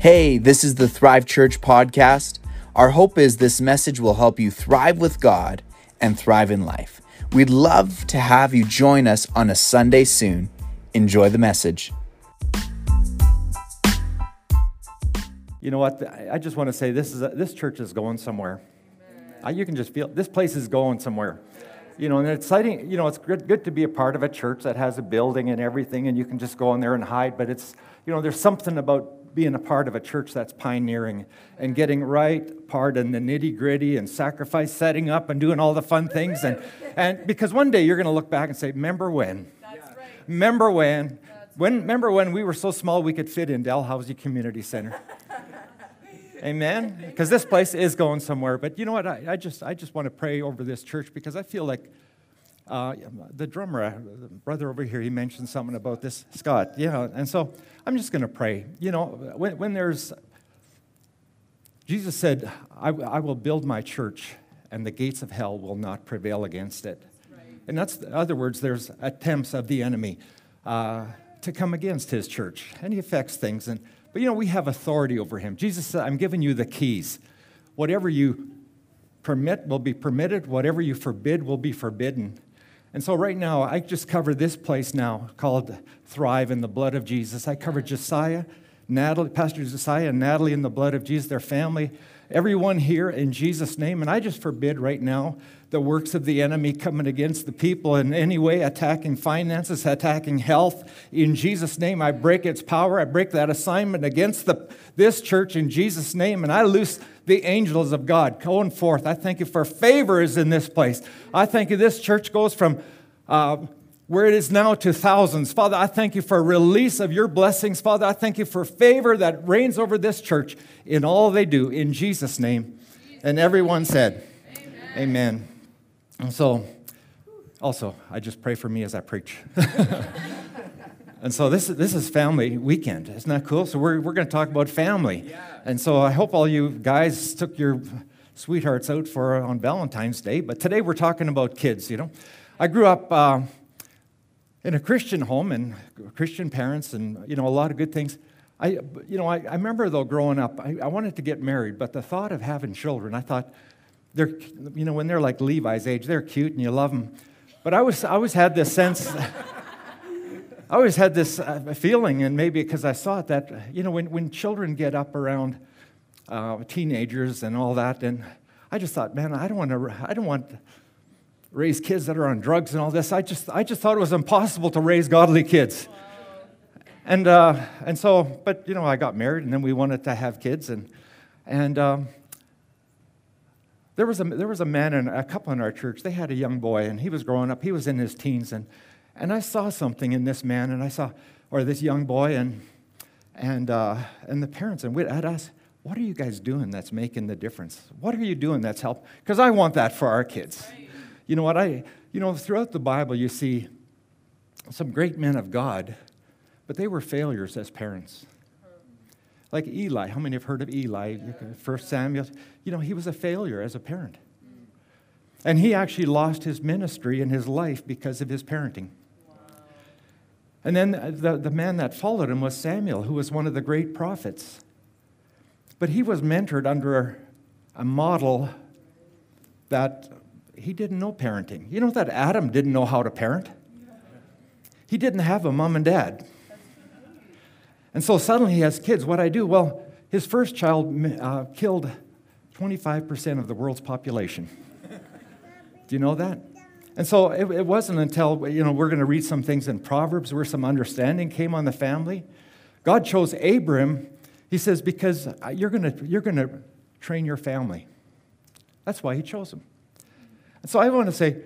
Hey, this is the Thrive Church podcast. Our hope is this message will help you thrive with God and thrive in life. We'd love to have you join us on a Sunday soon. Enjoy the message. You know what? I just want to say this is a, this church is going somewhere. You can just feel this place is going somewhere. You know, and it's exciting. You know, it's good, good to be a part of a church that has a building and everything, and you can just go in there and hide. But it's, you know, there's something about being a part of a church that's pioneering and getting right part in the nitty gritty and sacrifice setting up and doing all the fun things. And, and because one day you're going to look back and say, Remember when? Remember when? When, remember when we were so small we could fit in Dalhousie Community Center? Amen? Because this place is going somewhere. But you know what? I, I, just, I just want to pray over this church because I feel like uh, the drummer, uh, the brother over here, he mentioned something about this, Scott. Yeah, and so I'm just going to pray. You know, when, when there's, Jesus said, I, I, will build my church, and the gates of hell will not prevail against it. Right. And that's, in other words, there's attempts of the enemy uh, to come against his church, and he affects things. And, but you know, we have authority over him. Jesus said, I'm giving you the keys. Whatever you permit will be permitted, whatever you forbid will be forbidden. And so, right now, I just cover this place now called Thrive in the blood of Jesus. I cover Josiah, Natalie, Pastor Josiah, and Natalie in the blood of Jesus, their family, everyone here in Jesus' name. And I just forbid right now the works of the enemy coming against the people in any way, attacking finances, attacking health. In Jesus' name, I break its power. I break that assignment against the, this church in Jesus' name, and I loose the angels of God going forth. I thank you for favor is in this place. I thank you this church goes from uh, where it is now to thousands. Father, I thank you for a release of your blessings. Father, I thank you for favor that reigns over this church in all they do. In Jesus' name. And everyone said, Amen. Amen. And so, also, I just pray for me as I preach. and so this, this is family weekend. Isn't that cool? So we're, we're going to talk about family. Yeah. And so I hope all you guys took your sweethearts out for on Valentine's Day. But today we're talking about kids. You know, I grew up uh, in a Christian home and Christian parents, and you know a lot of good things. I, you know, I, I remember though growing up, I, I wanted to get married, but the thought of having children, I thought, they're, you know, when they're like Levi's age, they're cute and you love them. But I was, I always had this sense. I always had this uh, feeling, and maybe because I saw it, that, you know, when, when children get up around uh, teenagers and all that, and I just thought, man, I don't want to, I don't want raise kids that are on drugs and all this. I just, I just thought it was impossible to raise godly kids. And, uh, and so, but, you know, I got married, and then we wanted to have kids, and, and um, there, was a, there was a man and a couple in our church, they had a young boy, and he was growing up, he was in his teens, and and I saw something in this man, and I saw, or this young boy, and, and, uh, and the parents, and I'd ask, what are you guys doing that's making the difference? What are you doing that's helping? Because I want that for our kids. You know what? I, you know, throughout the Bible, you see some great men of God, but they were failures as parents. Like Eli. How many have heard of Eli? First Samuel. You know, he was a failure as a parent. And he actually lost his ministry and his life because of his parenting. And then the, the man that followed him was Samuel, who was one of the great prophets. But he was mentored under a model that he didn't know parenting. You know that Adam didn't know how to parent? He didn't have a mom and dad. And so suddenly he has kids. What I do? Well, his first child uh, killed 25% of the world's population. Do you know that? And so it, it wasn't until, you know, we're going to read some things in Proverbs where some understanding came on the family. God chose Abram, he says, because you're going you're going to train your family. That's why he chose him. And so I want to say,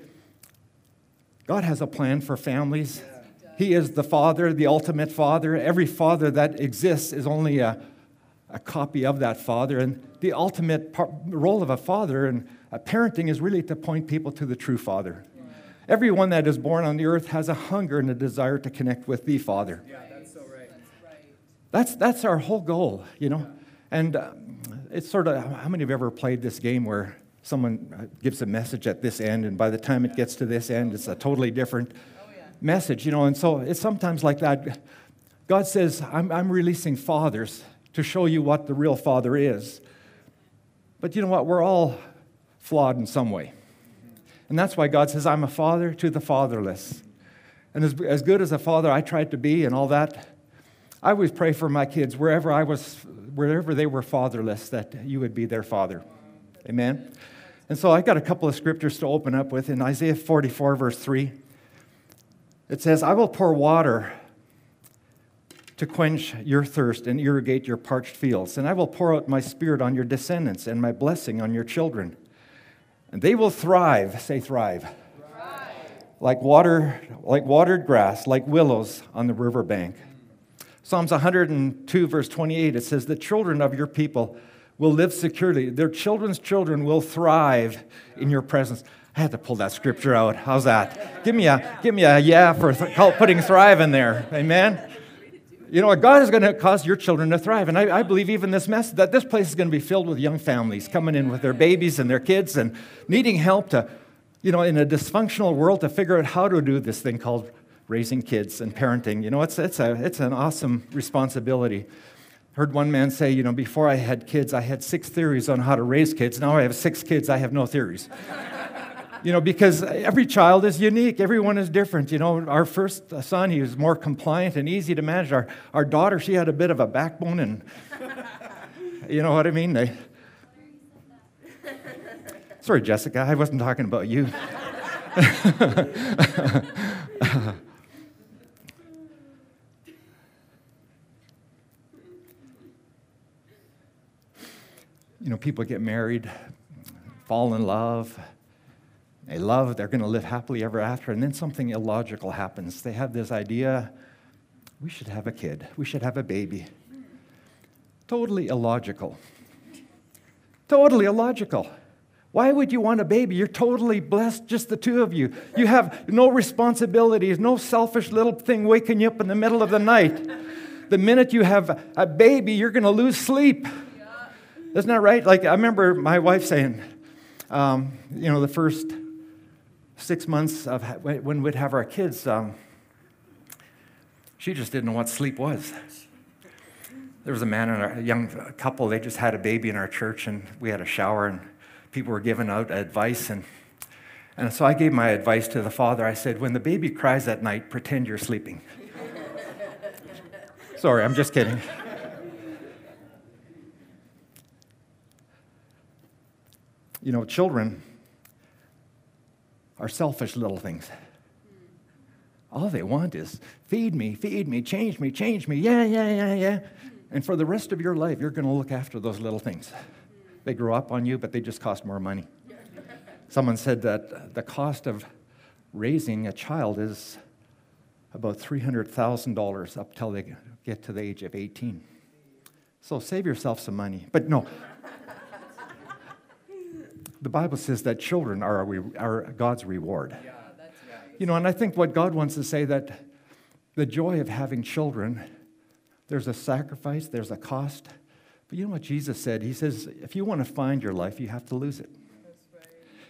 God has a plan for families. He is the father, the ultimate father. Every father that exists is only a, a copy of that father. And the ultimate par- role of a father and a parenting is really to point people to the true father. Everyone that is born on the earth has a hunger and a desire to connect with the Father. Yeah, that's so right. That's, that's our whole goal, you know? And uh, it's sort of, how many have ever played this game where someone uh, gives a message at this end, and by the time it gets to this end, it's a totally different oh, yeah. message, you know? And so it's sometimes like that. God says, I'm, I'm releasing fathers to show you what the real father is. But you know what? We're all flawed in some way. And that's why God says, I'm a father to the fatherless. And as, as good as a father I tried to be and all that, I always pray for my kids wherever I was, wherever they were fatherless, that you would be their father. Amen. And so I've got a couple of scriptures to open up with in Isaiah 44, verse 3. It says, I will pour water to quench your thirst and irrigate your parched fields, and I will pour out my spirit on your descendants and my blessing on your children. And they will thrive, say thrive. thrive. Like water, like watered grass, like willows on the riverbank. Psalms 102, verse 28, it says, The children of your people will live securely. Their children's children will thrive in your presence. I had to pull that scripture out. How's that? Give me a, give me a yeah for th- putting thrive in there. Amen. You know what? God is going to cause your children to thrive. And I, I believe even this mess, that this place is going to be filled with young families coming in with their babies and their kids and needing help to, you know, in a dysfunctional world to figure out how to do this thing called raising kids and parenting. You know, it's, it's, a, it's an awesome responsibility heard one man say, you know, before I had kids, I had six theories on how to raise kids. Now I have six kids, I have no theories. you know, because every child is unique, everyone is different. You know, our first son, he was more compliant and easy to manage. Our, our daughter, she had a bit of a backbone, and you know what I mean? They... Sorry, Jessica, I wasn't talking about you. you know, people get married, fall in love, they love, they're going to live happily ever after, and then something illogical happens. They have this idea we should have a kid, we should have a baby. Totally illogical. Totally illogical. Why would you want a baby? You're totally blessed, just the two of you. You have no responsibilities, no selfish little thing waking you up in the middle of the night. The minute you have a baby, you're going to lose sleep. Isn't that right? Like, I remember my wife saying, um, you know, the first six months of when we'd have our kids, um, she just didn't know what sleep was. There was a man and a young couple, they just had a baby in our church, and we had a shower, and people were giving out advice. And, and so I gave my advice to the father. I said, When the baby cries at night, pretend you're sleeping. Sorry, I'm just kidding. You know, children are selfish little things. All they want is feed me, feed me, change me, change me. Yeah, yeah, yeah, yeah. And for the rest of your life, you're going to look after those little things. They grow up on you, but they just cost more money. Someone said that the cost of raising a child is about $300,000 up till they get to the age of 18. So save yourself some money. But no, the Bible says that children are, are God's reward. Yeah, You know, and I think what God wants to say that the joy of having children, there's a sacrifice, there's a cost. But you know what Jesus said? He says, if you want to find your life, you have to lose it. Right.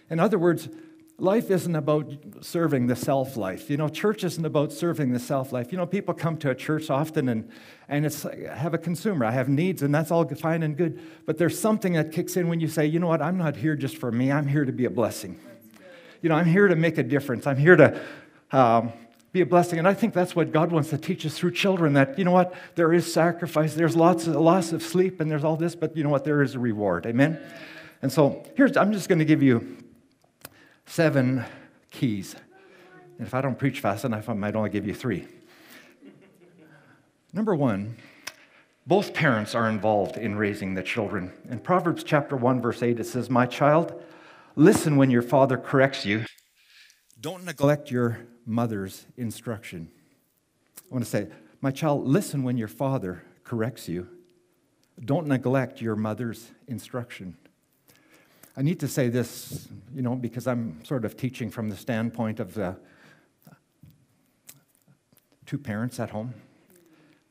In other words, life isn't about serving the self life. You know, church isn't about serving the self life. You know, people come to a church often and, and it's I have a consumer, I have needs, and that's all fine and good. But there's something that kicks in when you say, you know what, I'm not here just for me, I'm here to be a blessing. You know, I'm here to make a difference. I'm here to um, be a blessing. And I think that's what God wants to teach us through children that, you know what, there is sacrifice, there's lots of loss of sleep, and there's all this, but you know what, there is a reward. Amen? And so here's, I'm just going to give you seven keys. And if I don't preach fast enough, I might only give you three. Number one, both parents are involved in raising the children. In Proverbs chapter 1, verse 8, it says, My child, listen when your father corrects you. Don't neglect your mother's instruction. I want to say, My child, listen when your father corrects you. Don't neglect your mother's instruction. I need to say this, you know, because I'm sort of teaching from the standpoint of the two parents at home.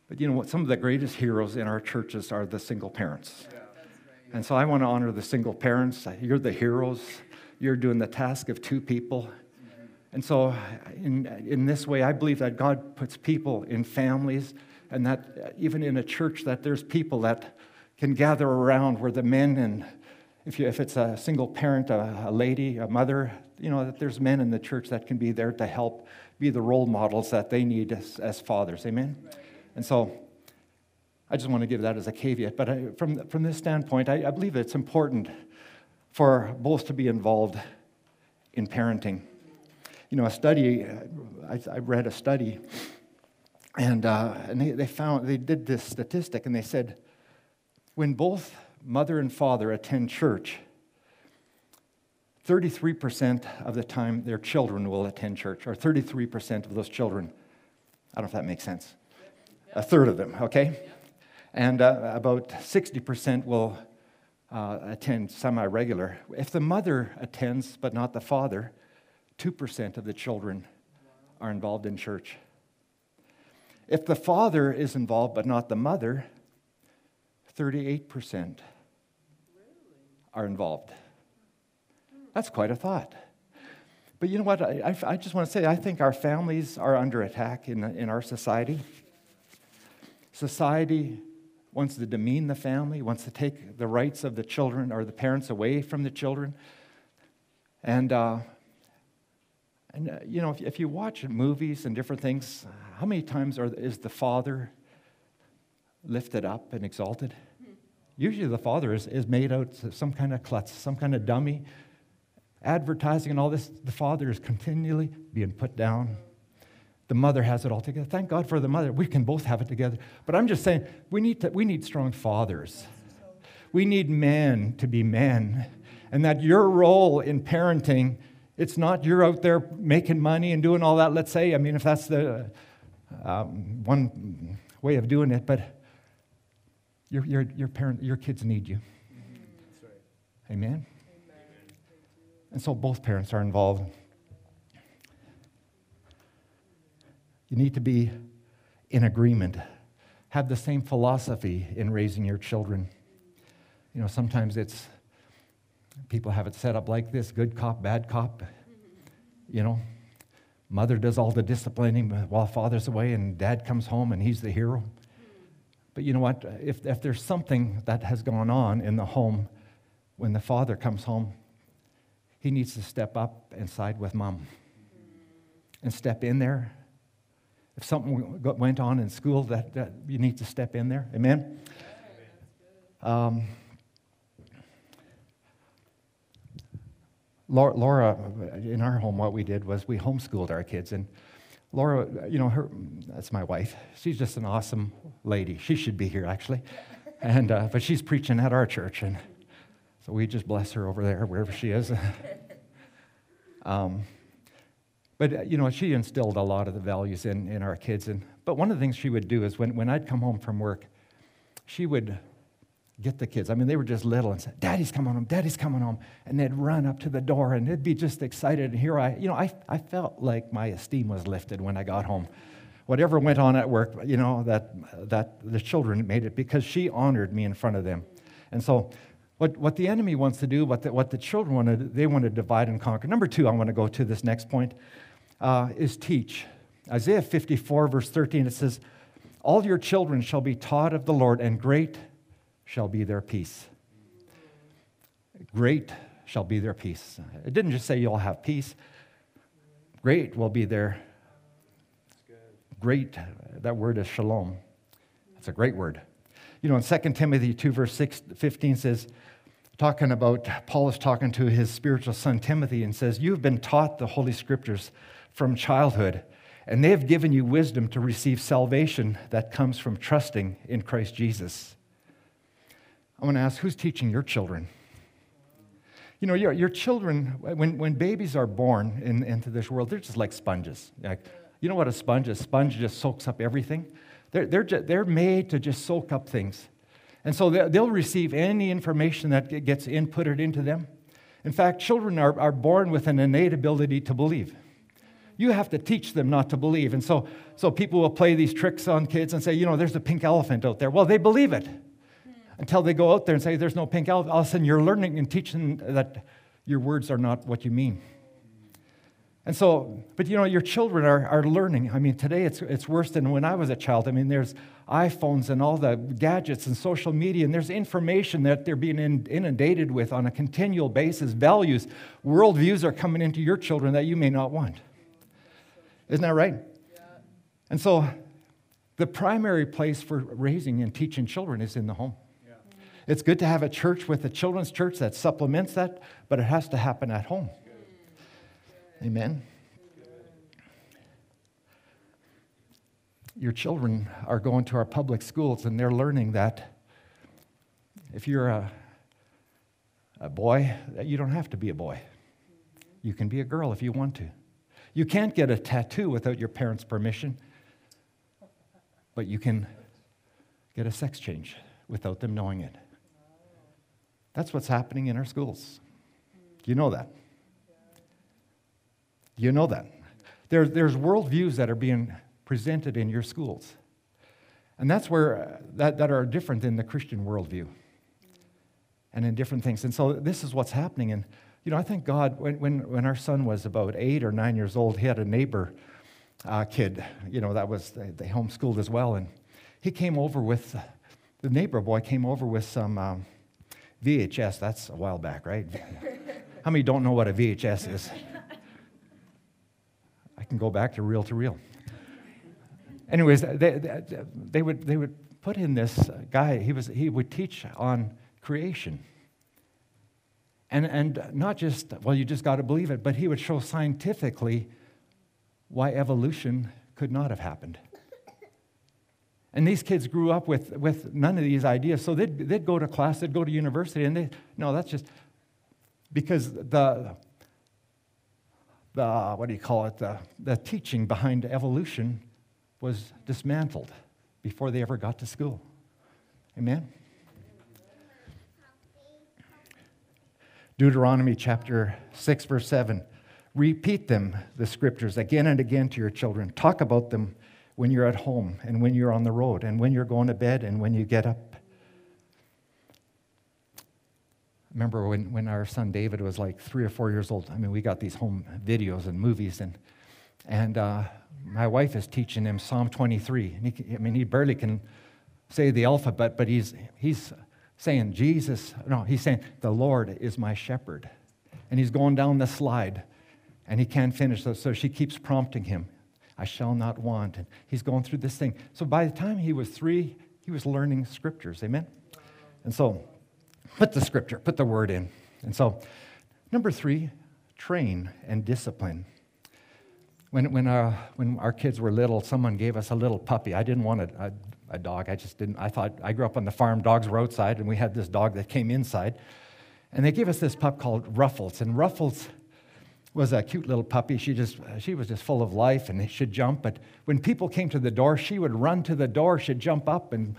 But you know what? Some of the greatest heroes in our churches are the single parents. And so I want to honor the single parents. You're the heroes. You're doing the task of two people. And so, in, in this way, I believe that God puts people in families and that even in a church that there's people that can gather around where the men and if, you, if it's a single parent, a, a lady, a mother, you know, that there's men in the church that can be there to help be the role models that they need as, as fathers. Amen? And so I just want to give that as a caveat. But I, from, from this standpoint, I, I believe it's important for both to be involved in parenting. You know, a study, I, I read a study, and, uh, and they, they found, they did this statistic, and they said when both mother and father attend church, 33% of the time their children will attend church, or 33% of those children. I don't know if that makes sense. A third of them, okay? And uh, about 60% will uh, attend semi regular. If the mother attends but not the father, 2% of the children are involved in church. If the father is involved but not the mother, 38% are involved. That's quite a thought. But you know what? I, I, just want to say I think our families are under attack in, in our society. Society wants to demean the family, wants to take the rights of the children or the parents away from the children. And, uh, and uh, you know, if, if, you watch movies and different things, how many times are, is the father lifted up and exalted? Usually the father is, is made out some kind of klutz, some kind of dummy. Advertising and all this, the father is continually being put down. The mother has it all together. Thank God for the mother. We can both have it together. But I'm just saying, we need, to, we need strong fathers. We need men to be men. And that your role in parenting, it's not you're out there making money and doing all that, let's say. I mean, if that's the um, one way of doing it, but your, your, your, parent, your kids need you. Right. Amen? Amen? And so both parents are involved. You need to be in agreement, have the same philosophy in raising your children. You know, sometimes it's people have it set up like this good cop, bad cop. You know, mother does all the disciplining while father's away, and dad comes home and he's the hero. But you know what? If, if there's something that has gone on in the home when the father comes home, he needs to step up and side with mom and step in there. If something went on in school, that, that you need to step in there. Amen? Um, Laura, in our home, what we did was we homeschooled our kids. And Laura, you know, her, that's my wife. She's just an awesome lady. She should be here, actually. And, uh, but she's preaching at our church. And so we just bless her over there, wherever she is. um, but, uh, you know, she instilled a lot of the values in, in our kids. And, but one of the things she would do is when, when I'd come home from work, she would get the kids. I mean, they were just little and said, Daddy's coming home, Daddy's coming home. And they'd run up to the door and they'd be just excited. And here I, you know, I, I felt like my esteem was lifted when I got home. Whatever went on at work, you know, that, that the children made it because she honored me in front of them. And so, what, what the enemy wants to do, what the, what the children want to do, they want to divide and conquer. Number two, I want to go to this next point, uh, is teach. Isaiah 54, verse 13, it says, All your children shall be taught of the Lord, and great shall be their peace. Great shall be their peace. It didn't just say you'll have peace, great will be their. Great, that word is shalom. that's a great word. You know, in 2 Timothy 2, verse 6, 15 says, talking about, Paul is talking to his spiritual son Timothy and says, You've been taught the Holy Scriptures from childhood, and they have given you wisdom to receive salvation that comes from trusting in Christ Jesus. I want to ask who's teaching your children? You know, your, your children, when, when babies are born in, into this world, they're just like sponges. Like, you know what a sponge is? A Sponge just soaks up everything. They're, they're, just, they're made to just soak up things. And so they'll receive any information that gets inputted into them. In fact, children are, are born with an innate ability to believe. You have to teach them not to believe. And so, so people will play these tricks on kids and say, you know, there's a pink elephant out there. Well, they believe it until they go out there and say, There's no pink elephant. All of a sudden, you're learning and teaching that your words are not what you mean. And so, but you know, your children are, are learning. I mean, today it's, it's worse than when I was a child. I mean, there's iPhones and all the gadgets and social media, and there's information that they're being inundated with on a continual basis. Values, worldviews are coming into your children that you may not want. Isn't that right? Yeah. And so, the primary place for raising and teaching children is in the home. It's good to have a church with a children's church that supplements that, but it has to happen at home. Amen. Your children are going to our public schools and they're learning that if you're a, a boy, you don't have to be a boy. You can be a girl if you want to. You can't get a tattoo without your parents' permission, but you can get a sex change without them knowing it. That's what's happening in our schools. You know that. You know that. There, there's worldviews that are being presented in your schools. And that's where, uh, that, that are different than the Christian worldview and in different things. And so this is what's happening. And, you know, I thank God when, when, when our son was about eight or nine years old, he had a neighbor uh, kid, you know, that was, they, they, homeschooled as well. And he came over with, the neighbor boy came over with some um, VHS. That's a while back, right? How many don't know what a VHS is? I can go back to reel to reel. Anyways, they, they, they, would, they would put in this uh, guy, he, was, he would teach on creation. And, and not just, well, you just got to believe it, but he would show scientifically why evolution could not have happened. And these kids grew up with, with none of these ideas. So they'd, they'd go to class, they'd go to university, and they, no, that's just because the, the what do you call it, the, the teaching behind evolution was dismantled before they ever got to school. Amen? Deuteronomy chapter 6, verse 7. Repeat them, the scriptures, again and again to your children. Talk about them when you're at home and when you're on the road and when you're going to bed and when you get up remember when, when our son David was like three or four years old. I mean, we got these home videos and movies, and, and uh, my wife is teaching him Psalm 23. And he, I mean, he barely can say the alphabet, but he's, he's saying, Jesus, no, he's saying, the Lord is my shepherd. And he's going down the slide, and he can't finish. So, so she keeps prompting him, I shall not want. And he's going through this thing. So by the time he was three, he was learning scriptures. Amen? And so, Put the scripture, put the word in. And so, number three, train and discipline. When, when, our, uh, when our kids were little, someone gave us a little puppy. I didn't want a, a, a dog. I just didn't. I thought, I grew up on the farm, dogs were outside, and we had this dog that came inside. And they gave us this pup called Ruffles. And Ruffles was a cute little puppy. She just she was just full of life and she'd jump. But when people came to the door, she would run to the door. She'd jump up and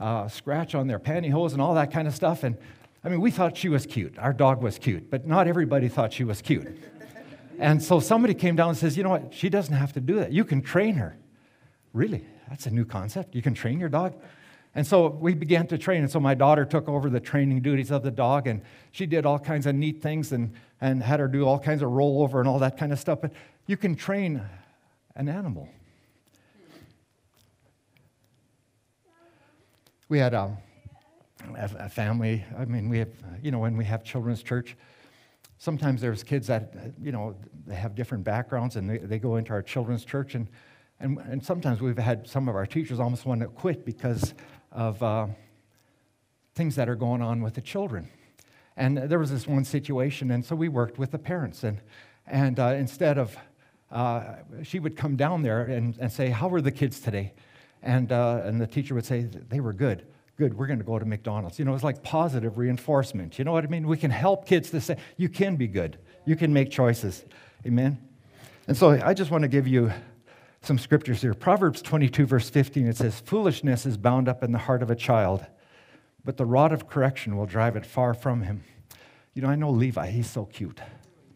uh, scratch on their pantyhose and all that kind of stuff. And I mean, we thought she was cute. Our dog was cute, but not everybody thought she was cute. and so somebody came down and says, you know what? She doesn't have to do that. You can train her. Really? That's a new concept. You can train your dog? And so we began to train. And so my daughter took over the training duties of the dog, and she did all kinds of neat things and, and had her do all kinds of rollover and all that kind of stuff. But you can train an animal. We had um, a, family. I mean, we have, you know, when we have children's church, sometimes there's kids that, you know, they have different backgrounds and they, they go into our children's church. And, and, and sometimes we've had some of our teachers almost want to quit because of uh, things that are going on with the children. And there was this one situation, and so we worked with the parents. And, and uh, instead of, uh, she would come down there and, and say, How were the kids today? And, uh, and the teacher would say, They were good. Good, we're going to go to McDonald's. You know, it's like positive reinforcement. You know what I mean? We can help kids to say, You can be good. You can make choices. Amen? And so I just want to give you some scriptures here. Proverbs 22, verse 15, it says, Foolishness is bound up in the heart of a child, but the rod of correction will drive it far from him. You know, I know Levi, he's so cute.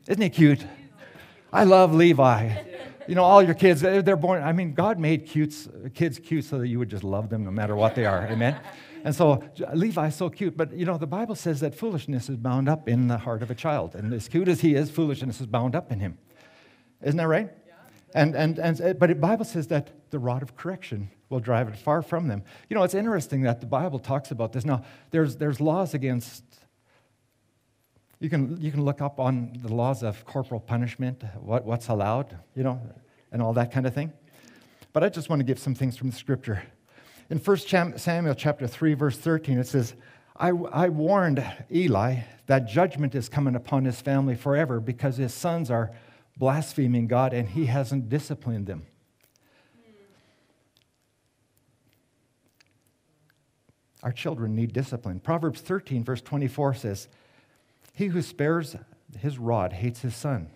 Isn't he cute? I love Levi you know, all your kids, they're born. I mean, God made cutes, kids cute so that you would just love them no matter what they are. Amen? And so Levi's so cute. But, you know, the Bible says that foolishness is bound up in the heart of a child. And as cute as he is, foolishness is bound up in him. Isn't that right? And, and, and, but the Bible says that the rod of correction will drive it far from them. You know, it's interesting that the Bible talks about this. Now, there's, there's laws against, you can, you can look up on the laws of corporal punishment, what, what's allowed, you know, and all that kind of thing. But I just want to give some things from the scripture. In 1 Samuel chapter 3, verse 13, it says, I, I warned Eli that judgment is coming upon his family forever because his sons are blaspheming God and he hasn't disciplined them. Our children need discipline. Proverbs 13, verse 24 says, He who spares his rod hates his son,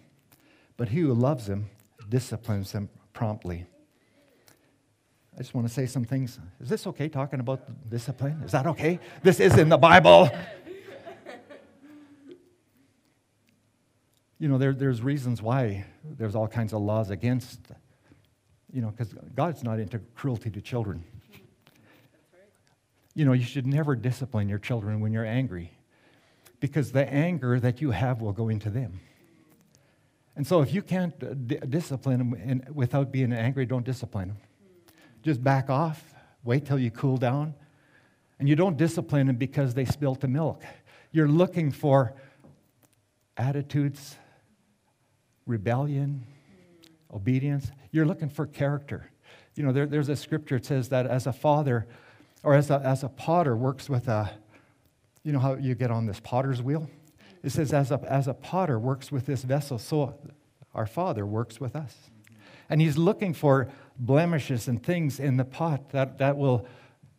but he who loves him disciplines him promptly. I just want to say some things. Is this okay talking about discipline? Is that okay? This is in the Bible. you know, there, there's reasons why there's all kinds of laws against, you know, because God's not into cruelty to children. You know, you should never discipline your children when you're angry because the anger that you have will go into them. And so if you can't uh, d- discipline them without being angry, don't discipline them just back off, wait till you cool down. And you don't discipline them because they spilt the milk. You're looking for attitudes, rebellion, obedience. You're looking for character. You know, there, there's a scripture that says that as a father or as a, as a potter works with a, you know how you get on this potter's wheel? It says, as a, as a potter works with this vessel, so our Father works with us. And He's looking for blemishes and things in the pot that, that will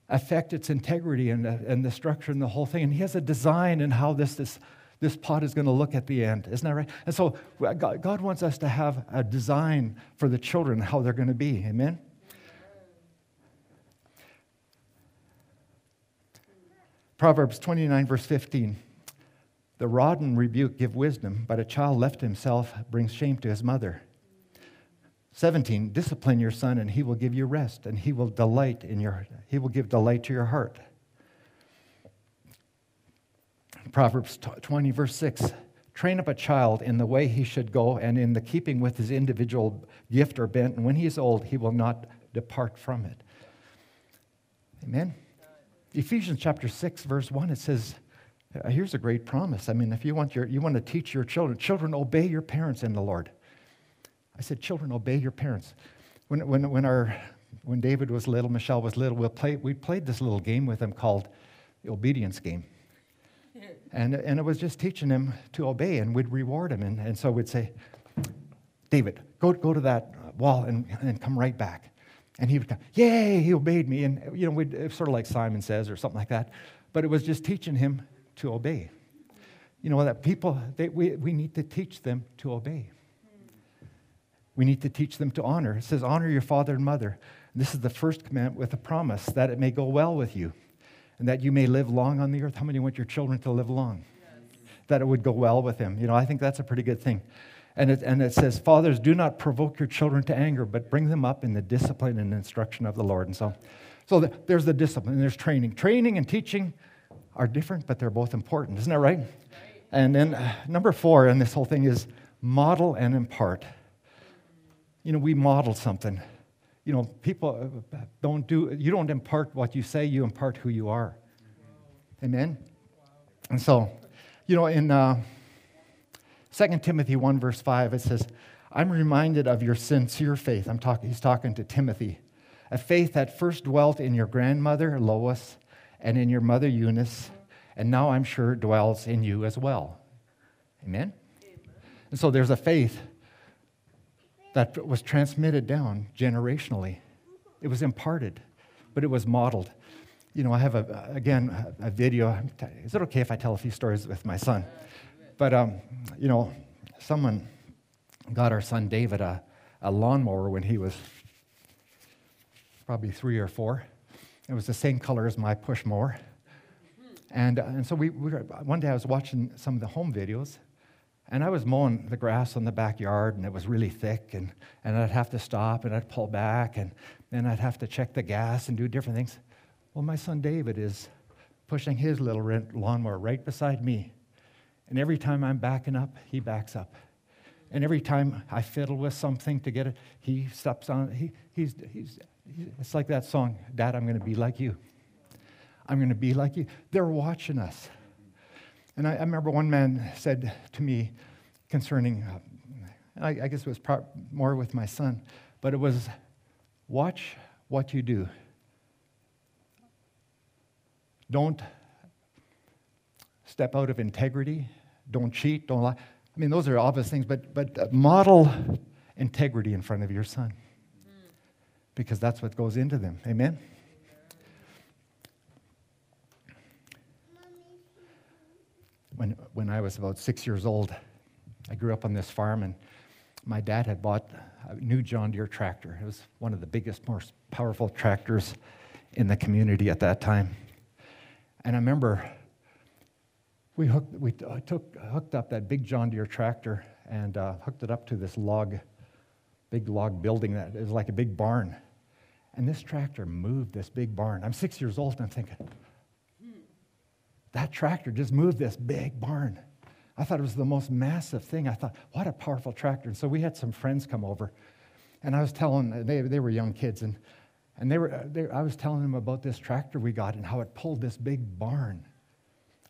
affect its integrity and, and the structure and the whole thing. And he has a design in how this, this, this pot is going to look at the end. Isn't that right? And so God, God wants us to have a design for the children, how they're going to be. Amen? Proverbs 29, verse 15. The rod and rebuke give wisdom, but a child left himself brings shame to his mother. 17 discipline your son and he will give you rest and he will delight in your he will give delight to your heart. Proverbs 20 verse 6 train up a child in the way he should go and in the keeping with his individual gift or bent. And when he is old he will not depart from it. Amen ephesians chapter 6 verse 1 it says uh, here's a great promise i mean if you want your you want to teach your children children obey your parents in the lord I said, Children, obey your parents. When, when, when, our, when David was little, Michelle was little, we played, we played this little game with him called the obedience game. and, and it was just teaching him to obey, and we'd reward him. And, and so we'd say, David, go, go to that wall and, and come right back. And he would come, yay, he obeyed me. And, you know, we'd, uh, sort of like Simon says or something like that. But it was just teaching him to obey. You know, that people, they, we, we need to teach them to obey. We need to teach them to honor. It says, Honor your father and mother. this is the first commandment with a promise that it may go well with you and that you may live long on the earth. How many want your children to live long? Yes. That it would go well with them. You know, I think that's a pretty good thing. And it, and it says, Fathers, do not provoke your children to anger, but bring them up in the discipline and instruction of the Lord. And so, so the, there's the discipline, there's training. Training and teaching are different, but they're both important. Isn't that right? right. And then uh, number four in this whole thing is model and impart you know, we model something. You know, people uh, don't do, you don't impart what you say, you impart who you are. Amen? And so, you know, in uh, 2 Timothy 1, verse 5, it says, I'm reminded of your sincere faith. I'm talking, he's talking to Timothy. A faith that first dwelt in your grandmother, Lois, and in your mother, Eunice, and now I'm sure dwells in you as well. Amen? Amen? And so there's a faith that was transmitted down generationally. It was imparted, but it was modeled. You know, I have, a, again, a video. Is it okay if I tell a few stories with my son? But, um, you know, someone got our son David a, a lawnmower when he was probably three or four. It was the same color as my push mower. And, uh, and so we, we were, one day I was watching some of the home videos, and I was mowing the grass in the backyard, and it was really thick, and, and I'd have to stop, and I'd pull back, and then I'd have to check the gas and do different things. Well, my son David is pushing his little lawnmower right beside me. And every time I'm backing up, he backs up. And every time I fiddle with something to get it, he steps on. He, he's, he's, it's like that song, Dad, I'm going to be like you. I'm going to be like you. They're watching us. And I, I remember one man said to me concerning, uh, I, I, guess it was pro- more with my son, but it was watch what you do. Don't step out of integrity. Don't cheat. Don't lie. I mean, those are obvious things, but, but uh, model integrity in front of your son because that's what goes into them. Amen? When, when I was about six years old, I grew up on this farm, and my dad had bought a new John Deere tractor. It was one of the biggest, most powerful tractors in the community at that time. And I remember we hooked, we took, hooked up that big John Deere tractor and uh, hooked it up to this log, big log building that is like a big barn. And this tractor moved this big barn. I'm six years old and I'm thinking, that tractor just moved this big barn. I thought it was the most massive thing. I thought, what a powerful tractor. And so we had some friends come over, and I was telling, they, they were young kids, and, and they were, they, I was telling them about this tractor we got and how it pulled this big barn.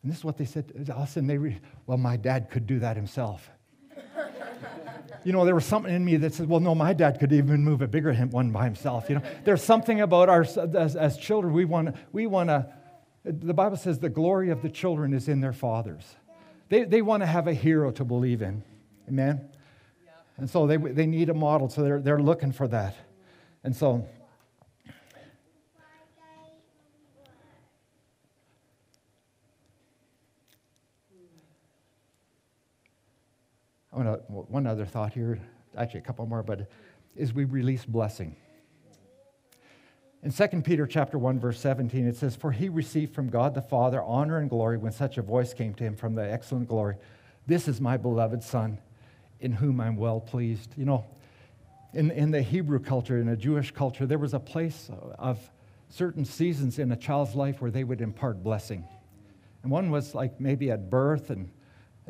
And this is what they said. All of a sudden, they re- well, my dad could do that himself. you know, there was something in me that said, well, no, my dad could even move a bigger one by himself. You know, there's something about our, as, as children, we want to, we want to, the Bible says the glory of the children is in their fathers. They, they want to have a hero to believe in. Amen? And so they, they need a model, so they're, they're looking for that. And so Oh, Want to, one other thought here, actually a couple more, but is we release blessing. In 2 Peter chapter 1 verse 17 it says for he received from God the Father honor and glory when such a voice came to him from the excellent glory this is my beloved son in whom I'm well pleased. You know in, in the Hebrew culture in the Jewish culture there was a place of certain seasons in a child's life where they would impart blessing. And one was like maybe at birth and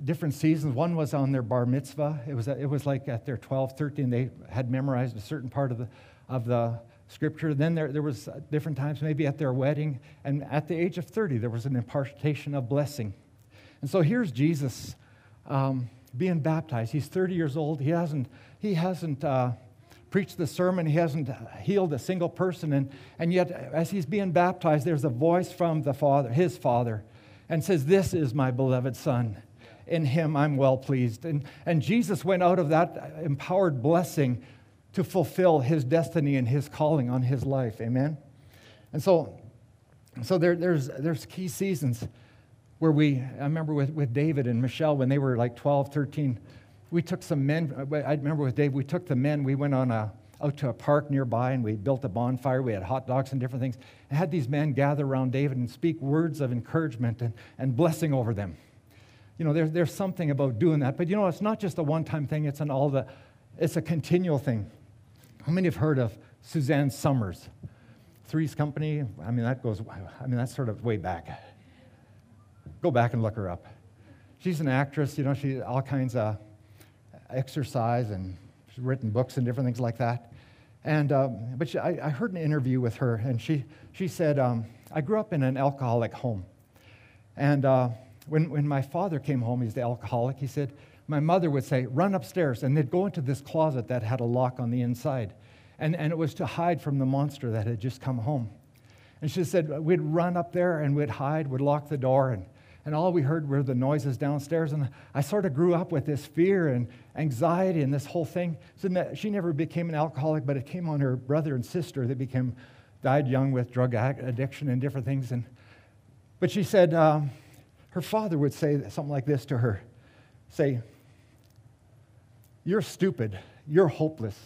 different seasons. One was on their bar mitzvah. It was, it was like at their 12, 13, they had memorized a certain part of the, of the scripture. Then there, there was different times, maybe at their wedding. And at the age of 30, there was an impartation of blessing. And so here's Jesus um, being baptized. He's 30 years old. He hasn't, he hasn't uh, preached the sermon. He hasn't healed a single person. And, and yet, as he's being baptized, there's a voice from the Father, his Father, and says, This is my beloved Son in him I'm well pleased. And, and Jesus went out of that empowered blessing to fulfill his destiny and his calling on his life. Amen? And so, so there, there's, there's key seasons where we, I remember with, with David and Michelle when they were like 12, 13, we took some men, I remember with Dave, we took the men, we went on a, out to a park nearby and we built a bonfire. We had hot dogs and different things. And had these men gather around David and speak words of encouragement and, and blessing over them you know, there's, there's something about doing that. But you know, it's not just a one-time thing, it's an all the, it's a continual thing. How many have heard of Suzanne Somers? Three's Company, I mean, that goes, I mean, that's sort of way back. Go back and look her up. She's an actress, you know, she all kinds of exercise and she's written books and different things like that. And, um, but she, I, I, heard an interview with her, and she, she said, um, I grew up in an alcoholic home. And uh, when, when my father came home, he's the alcoholic, he said, my mother would say, run upstairs. And they'd go into this closet that had a lock on the inside. And, and it was to hide from the monster that had just come home. And she said, we'd run up there and we'd hide, we'd lock the door, and, and all we heard were the noises downstairs. And I sort of grew up with this fear and anxiety and this whole thing. So she never became an alcoholic, but it came on her brother and sister. They became, died young with drug addiction and different things. And, but she said, um, her father would say something like this to her say, You're stupid. You're hopeless.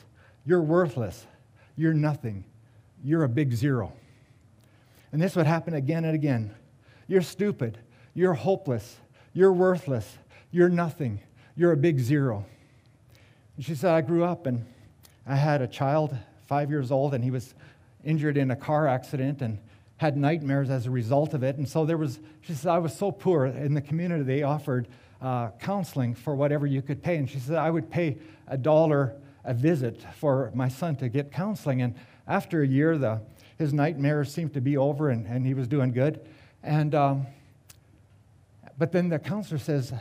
You're worthless. You're nothing. You're a big zero. And this would happen again and again. You're stupid. You're hopeless. You're worthless. You're nothing. You're a big zero. And she said, I grew up and I had a child, five years old, and he was injured in a car accident. And had nightmares as a result of it. And so there was, she said, I was so poor in the community, they offered uh, counseling for whatever you could pay. And she said, I would pay a dollar a visit for my son to get counseling. And after a year, the, his nightmares seemed to be over and, and he was doing good. And, um, but then the counselor says,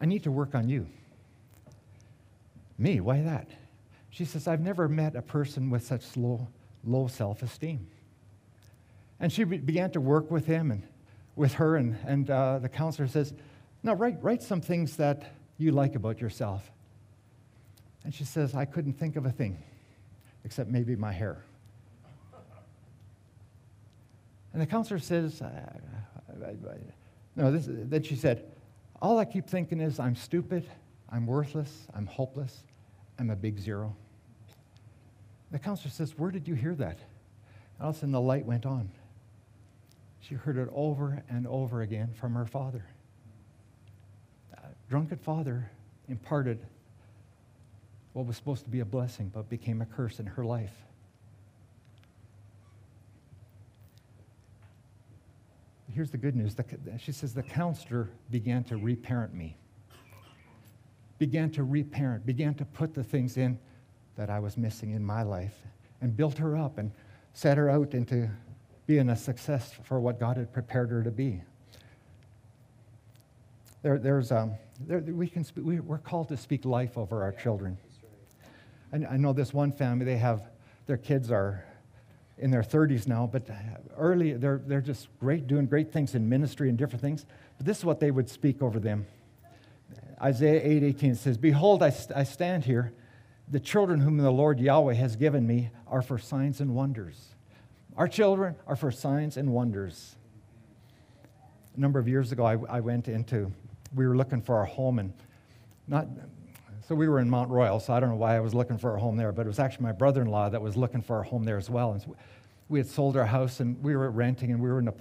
I need to work on you. Me, why that? She says, I've never met a person with such low, low self esteem. And she began to work with him and with her, and, and uh, the counselor says, Now write, write some things that you like about yourself. And she says, I couldn't think of a thing except maybe my hair. And the counselor says, no, this, then she said, All I keep thinking is I'm stupid, I'm worthless, I'm hopeless, I'm a big zero. The counselor says, Where did you hear that? And all of a sudden the light went on. She heard it over and over again from her father. A drunken father imparted what was supposed to be a blessing but became a curse in her life. Here's the good news. she says, The counselor began to reparent me, began to reparent, began to put the things in that I was missing in my life, and built her up and set her out into being a success for what God had prepared her to be. There, there's, um, there, we can, we, we're called to speak life over our children. I, I know this one family, they have, their kids are in their 30s now, but early, they're, they're just great, doing great things in ministry and different things. But this is what they would speak over them. Isaiah 8 18 says, Behold, I, I stand here. The children whom the Lord Yahweh has given me are for signs and wonders. Our children are for signs and wonders. A number of years ago, I, I went into, we were looking for our home, and not, so we were in Mount Royal, so I don't know why I was looking for a home there, but it was actually my brother in law that was looking for a home there as well. And so we had sold our house and we were renting and we were in, a,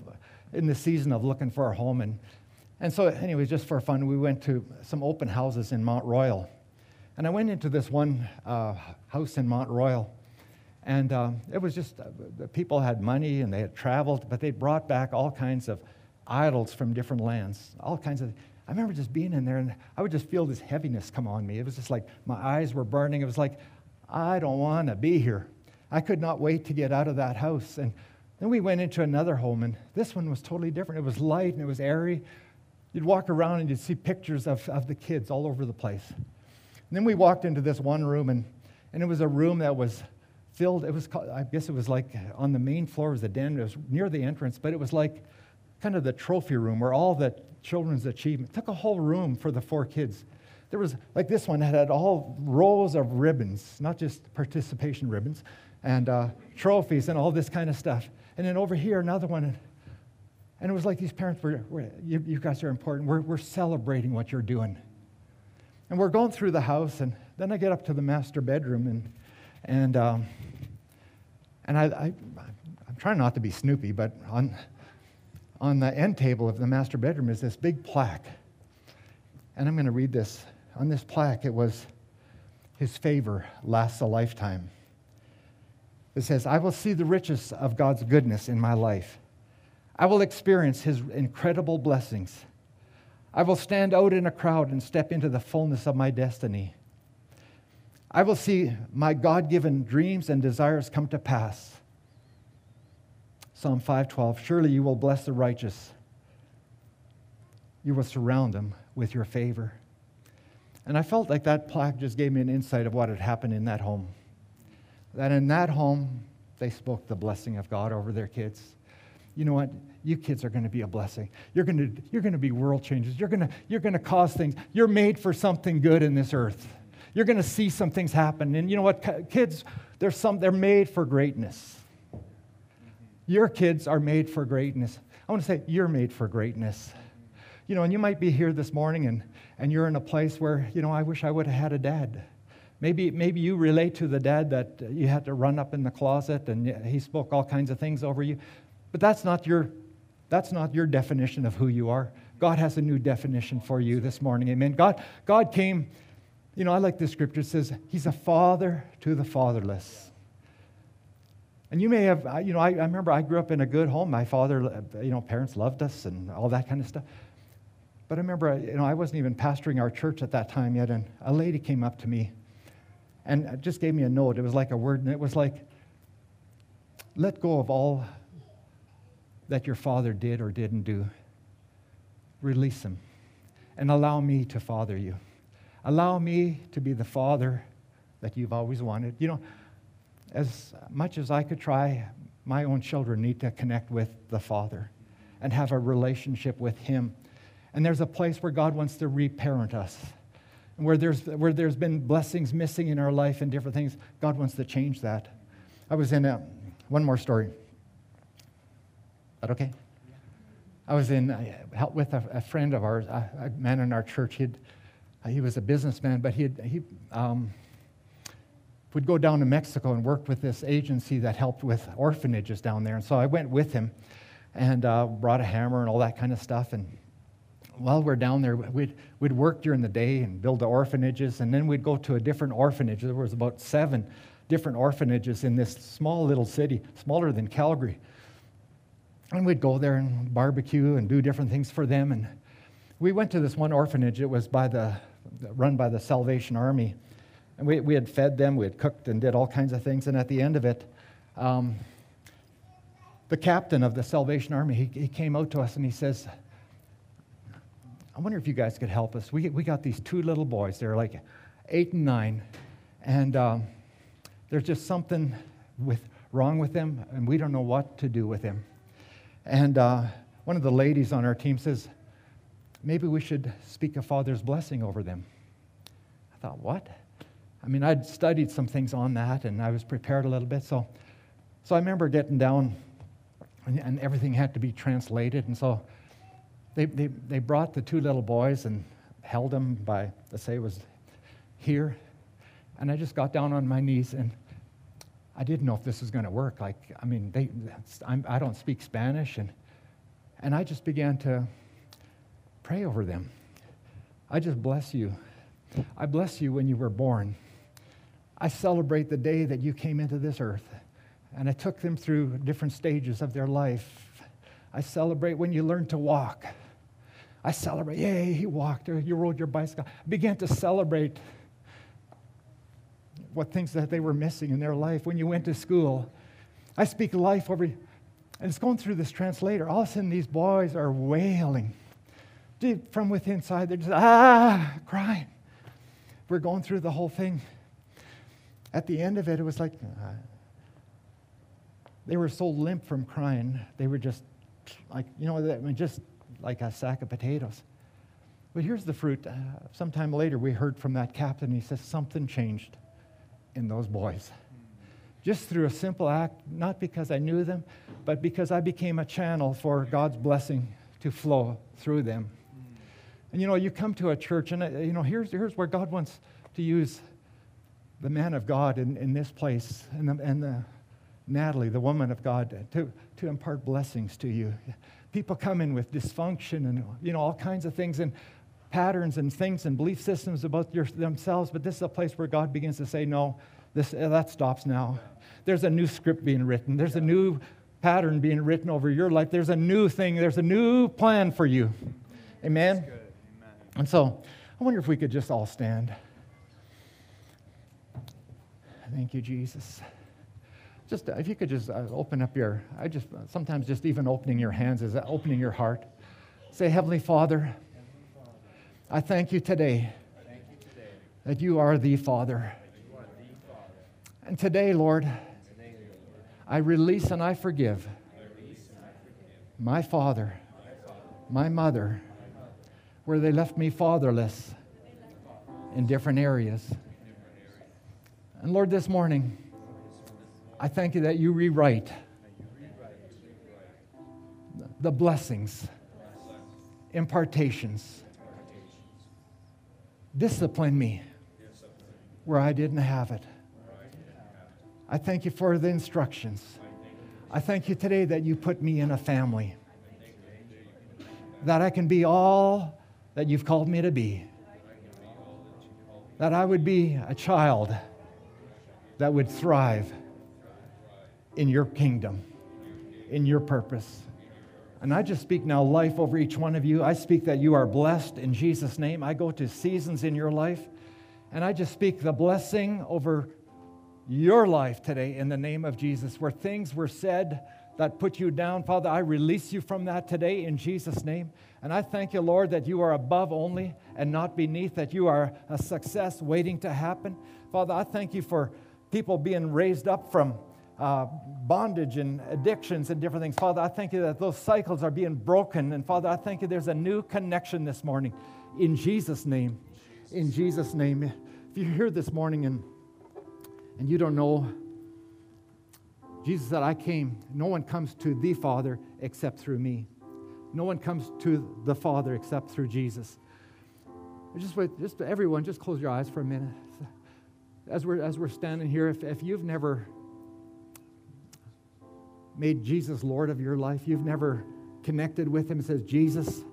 in the season of looking for a home. And, and so, anyway, just for fun, we went to some open houses in Mount Royal. And I went into this one uh, house in Mount Royal. And um, it was just, uh, people had money and they had traveled, but they brought back all kinds of idols from different lands, all kinds of I remember just being in there and I would just feel this heaviness come on me. It was just like my eyes were burning. It was like, I don't want to be here. I could not wait to get out of that house. And then we went into another home, and this one was totally different. It was light and it was airy. You'd walk around and you'd see pictures of, of the kids all over the place. And then we walked into this one room, and, and it was a room that was filled. It was, I guess it was like on the main floor was the den. It was near the entrance, but it was like kind of the trophy room where all the children's achievement. Took a whole room for the four kids. There was, like this one, that had all rows of ribbons, not just participation ribbons, and uh, trophies and all this kind of stuff. And then over here, another one. And it was like these parents were, were you, you, guys are important. We're, we're celebrating what you're doing. And we're going through the house, and then I get up to the master bedroom, and, and, um, and I, I, I'm trying not to be snoopy, but on, on the end table of the master bedroom is this big plaque. And I'm going to read this. On this plaque, it was, His favor lasts a lifetime. It says, I will see the riches of God's goodness in my life. I will experience His incredible blessings. I will stand out in a crowd and step into the fullness of my destiny. I will see my God given dreams and desires come to pass. Psalm 5:12 Surely you will bless the righteous. You will surround them with your favor. And I felt like that plaque just gave me an insight of what had happened in that home. That in that home, they spoke the blessing of God over their kids. You know what? You kids are going to be a blessing. You're going to, you're going to be world changers. You're going to, you're going to cause things. You're made for something good in this earth. You're going to see some things happen. And you know what? Kids, they're, some, they're made for greatness. Your kids are made for greatness. I want to say, you're made for greatness. You know, and you might be here this morning and, and you're in a place where, you know, I wish I would have had a dad. Maybe, maybe you relate to the dad that you had to run up in the closet and he spoke all kinds of things over you. But that's not your, that's not your definition of who you are. God has a new definition for you this morning. Amen. God, God came, you know, I like this scripture. It says, He's a father to the fatherless. And you may have, you know, I, I, remember I grew up in a good home. My father, uh, you know, parents loved us and all that kind of stuff. But I remember, you know, I wasn't even pastoring our church at that time yet, and a lady came up to me and just gave me a note. It was like a word, and it was like, let go of all that your father did or didn't do. Release him and allow me to father you. Allow me to be the father that you've always wanted. You know, as much as I could try, my own children need to connect with the Father and have a relationship with Him. And there's a place where God wants to reparent us. Where there's, where there's been blessings missing in our life and different things, God wants to change that. I was in a, one more story. Is that okay? I was in uh, with a, a, friend of ours, a, a, man in our church. He'd, he was a businessman, but he he um, would go down to Mexico and work with this agency that helped with orphanages down there. And so I went with him and uh, brought a hammer and all that kind of stuff. And while we're down there, we'd, we'd work during the day and build the orphanages, and then we'd go to a different orphanage. There was about seven different orphanages in this small little city, smaller than Calgary. And we'd go there and barbecue and do different things for them. And we went to this one orphanage. It was by the, run by the Salvation Army. And we, we had fed them, we had cooked and did all kinds of things. And at the end of it, um, the captain of the Salvation Army, he, he came out to us and he says, I wonder if you guys could help us. We, we got these two little boys. They're like eight and nine. And um, there's just something with, wrong with them, and we don't know what to do with them. And uh, one of the ladies on our team says, maybe we should speak a father's blessing over them. I thought, what? I mean, I'd studied some things on that, and I was prepared a little bit. So, so I remember getting down and, and everything had to be translated. And so they, they, they brought the two little boys and held them by, let's say it was here. And I just got down on my knees and I didn't know if this was going to work. Like, I mean, they, I'm, I do not speak Spanish. And, and I just began to pray over them. I just bless you. I bless you when you were born. I celebrate the day that you came into this earth. And I took them through different stages of their life. I celebrate when you learned to walk. I celebrate, yay, he walked, or you rode your bicycle. I began to celebrate what things that they were missing in their life when you went to school. I speak life over, and it's going through this translator. All of a sudden, these boys are wailing. Deep from within inside, they're just, ah, crying. We're going through the whole thing. At the end of it, it was like, uh, they were so limp from crying, they were just like, you know, I mean, just like a sack of potatoes. But here's the fruit. Uh, sometime later, we heard from that captain. He says something changed in those boys. Just through a simple act, not because I knew them, but because I became a channel for God's blessing to flow through them. And you know, you come to a church, and uh, you know, here's, here's where God wants to use the man of God in, in this place and the, and the Natalie, the woman of God, to, to impart blessings to you. People come in with dysfunction and you know all kinds of things and patterns and things and belief systems about your, themselves, but this is a place where God begins to say, no, this, uh, that stops now. There's a new script being written. There's a new pattern being written over your life. There's a new thing. There's a new plan for you. Amen? And so I wonder if we could just all stand. Thank you, Jesus just uh, if you could just uh, open up your, I just uh, sometimes just even opening your hands is uh, opening your heart. Say, Heavenly Father, I thank you today that you are the Father. And today, Lord, I release and I forgive my father, my mother, where they left me fatherless in different areas. And Lord, this morning, I thank you that you rewrite the blessings, impartations. Discipline me where I didn't have it. I thank you for the instructions. I thank you today that you put me in a family, that I can be all that you've called me to be, that I would be a child that would thrive in your kingdom, in your purpose. And I just speak now life over each one of you. I speak that you are blessed in Jesus' name. I go to seasons in your life, and I just speak the blessing over your life today in the name of Jesus. Where things were said that put you down, Father, I release you from that today in Jesus' name. And I thank you, Lord, that you are above only and not beneath, that you are a success waiting to happen. Father, I thank you for people being raised up from uh, bondage and addictions and different things. Father, I thank you that those cycles are being broken. And Father, I thank you there's a new connection this morning in Jesus' name. In Jesus' name. If you're here this morning and, and you don't know, Jesus said, I came. No one comes to the Father except through me. No one comes to the Father except through Jesus. Just wait, just everyone, just close your eyes for a minute. As we're, as we're standing here, if, if you've never made Jesus Lord of your life, you've never connected with Him, says, Jesus,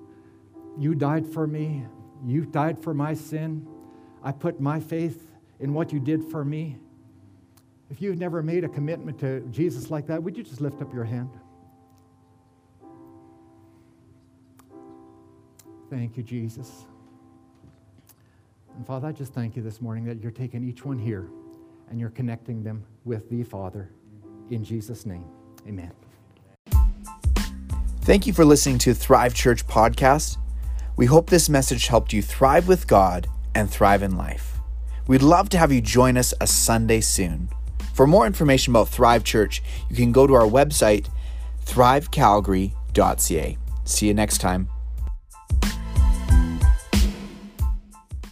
you died for me. You died for my sin. I put my faith in what you did for me. If you've never made a commitment to Jesus like that, would you just lift up your hand? Thank you, Jesus. And Father, I just thank you this morning that you're taking each one here and you're connecting them with the Father in Jesus' name. Amen. Thank you for listening to Thrive Church podcast. We hope this message helped you thrive with God and thrive in life. We'd love to have you join us a Sunday soon. For more information about Thrive Church, you can go to our website, thrivecalgary.ca. See you next time.